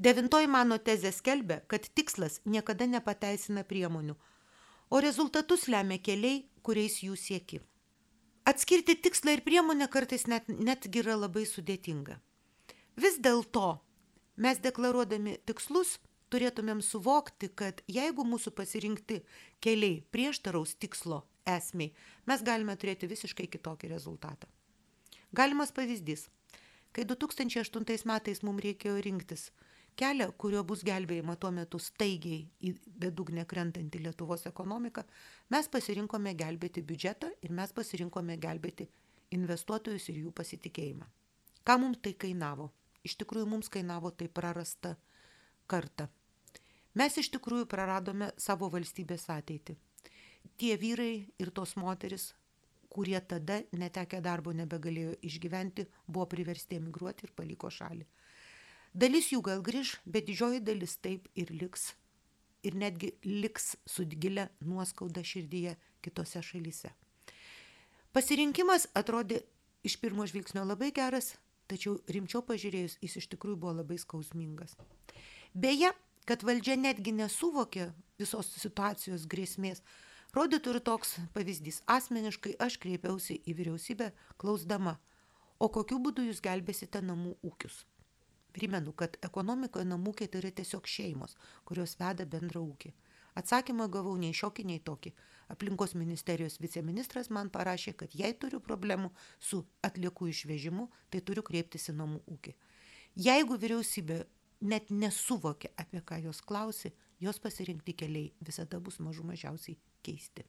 Devintoji mano tezė skelbia, kad tikslas niekada nepateisina priemonių, o rezultatus lemia keliai, kuriais jų sieki. Atskirti tikslą ir priemonę kartais net, netgi yra labai sudėtinga. Vis dėlto mes deklaruodami tikslus turėtumėm suvokti, kad jeigu mūsų pasirinkti keliai prieštaraus tikslo esmiai, mes galime turėti visiškai kitokį rezultatą. Galimas pavyzdys. Kai 2008 metais mums reikėjo rinktis kelią, kurio bus gelbėjama tuo metu staigiai į bedugnę krentantį Lietuvos ekonomiką, mes pasirinkome gelbėti biudžetą ir mes pasirinkome gelbėti investuotojus ir jų pasitikėjimą. Ką mums tai kainavo? Iš tikrųjų, mums kainavo tai prarasta kartą. Mes iš tikrųjų praradome savo valstybės ateitį. Tie vyrai ir tos moteris, kurie tada netekę darbo nebegalėjo išgyventi, buvo priversti emigruoti ir paliko šalį. Dalis jų gal grįž, bet didžioji dalis taip ir liks. Ir netgi liks su gilę nuoskaudą širdyje kitose šalyse. Pasirinkimas atrodė iš pirmo žvilgsnio labai geras, tačiau rimčiau pažiūrėjus jis iš tikrųjų buvo labai skausmingas. Beje, kad valdžia netgi nesuvokė visos situacijos grėsmės, rodytų ir toks pavyzdys. Asmeniškai aš kreipiausi į vyriausybę klausdama, o kokiu būdu jūs gelbėsite namų ūkius. Primenu, kad ekonomikoje namūkiai tai yra tiesiog šeimos, kurios veda bendrą ūkį. Atsakymą gavau nei šiokį, nei tokį. Aplinkos ministerijos viceministras man parašė, kad jei turiu problemų su atliekų išvežimu, tai turiu kreiptis į namų ūkį. Jeigu vyriausybė net nesuvokia, apie ką jos klausi, jos pasirinkti keliai visada bus mažų mažiausiai keisti.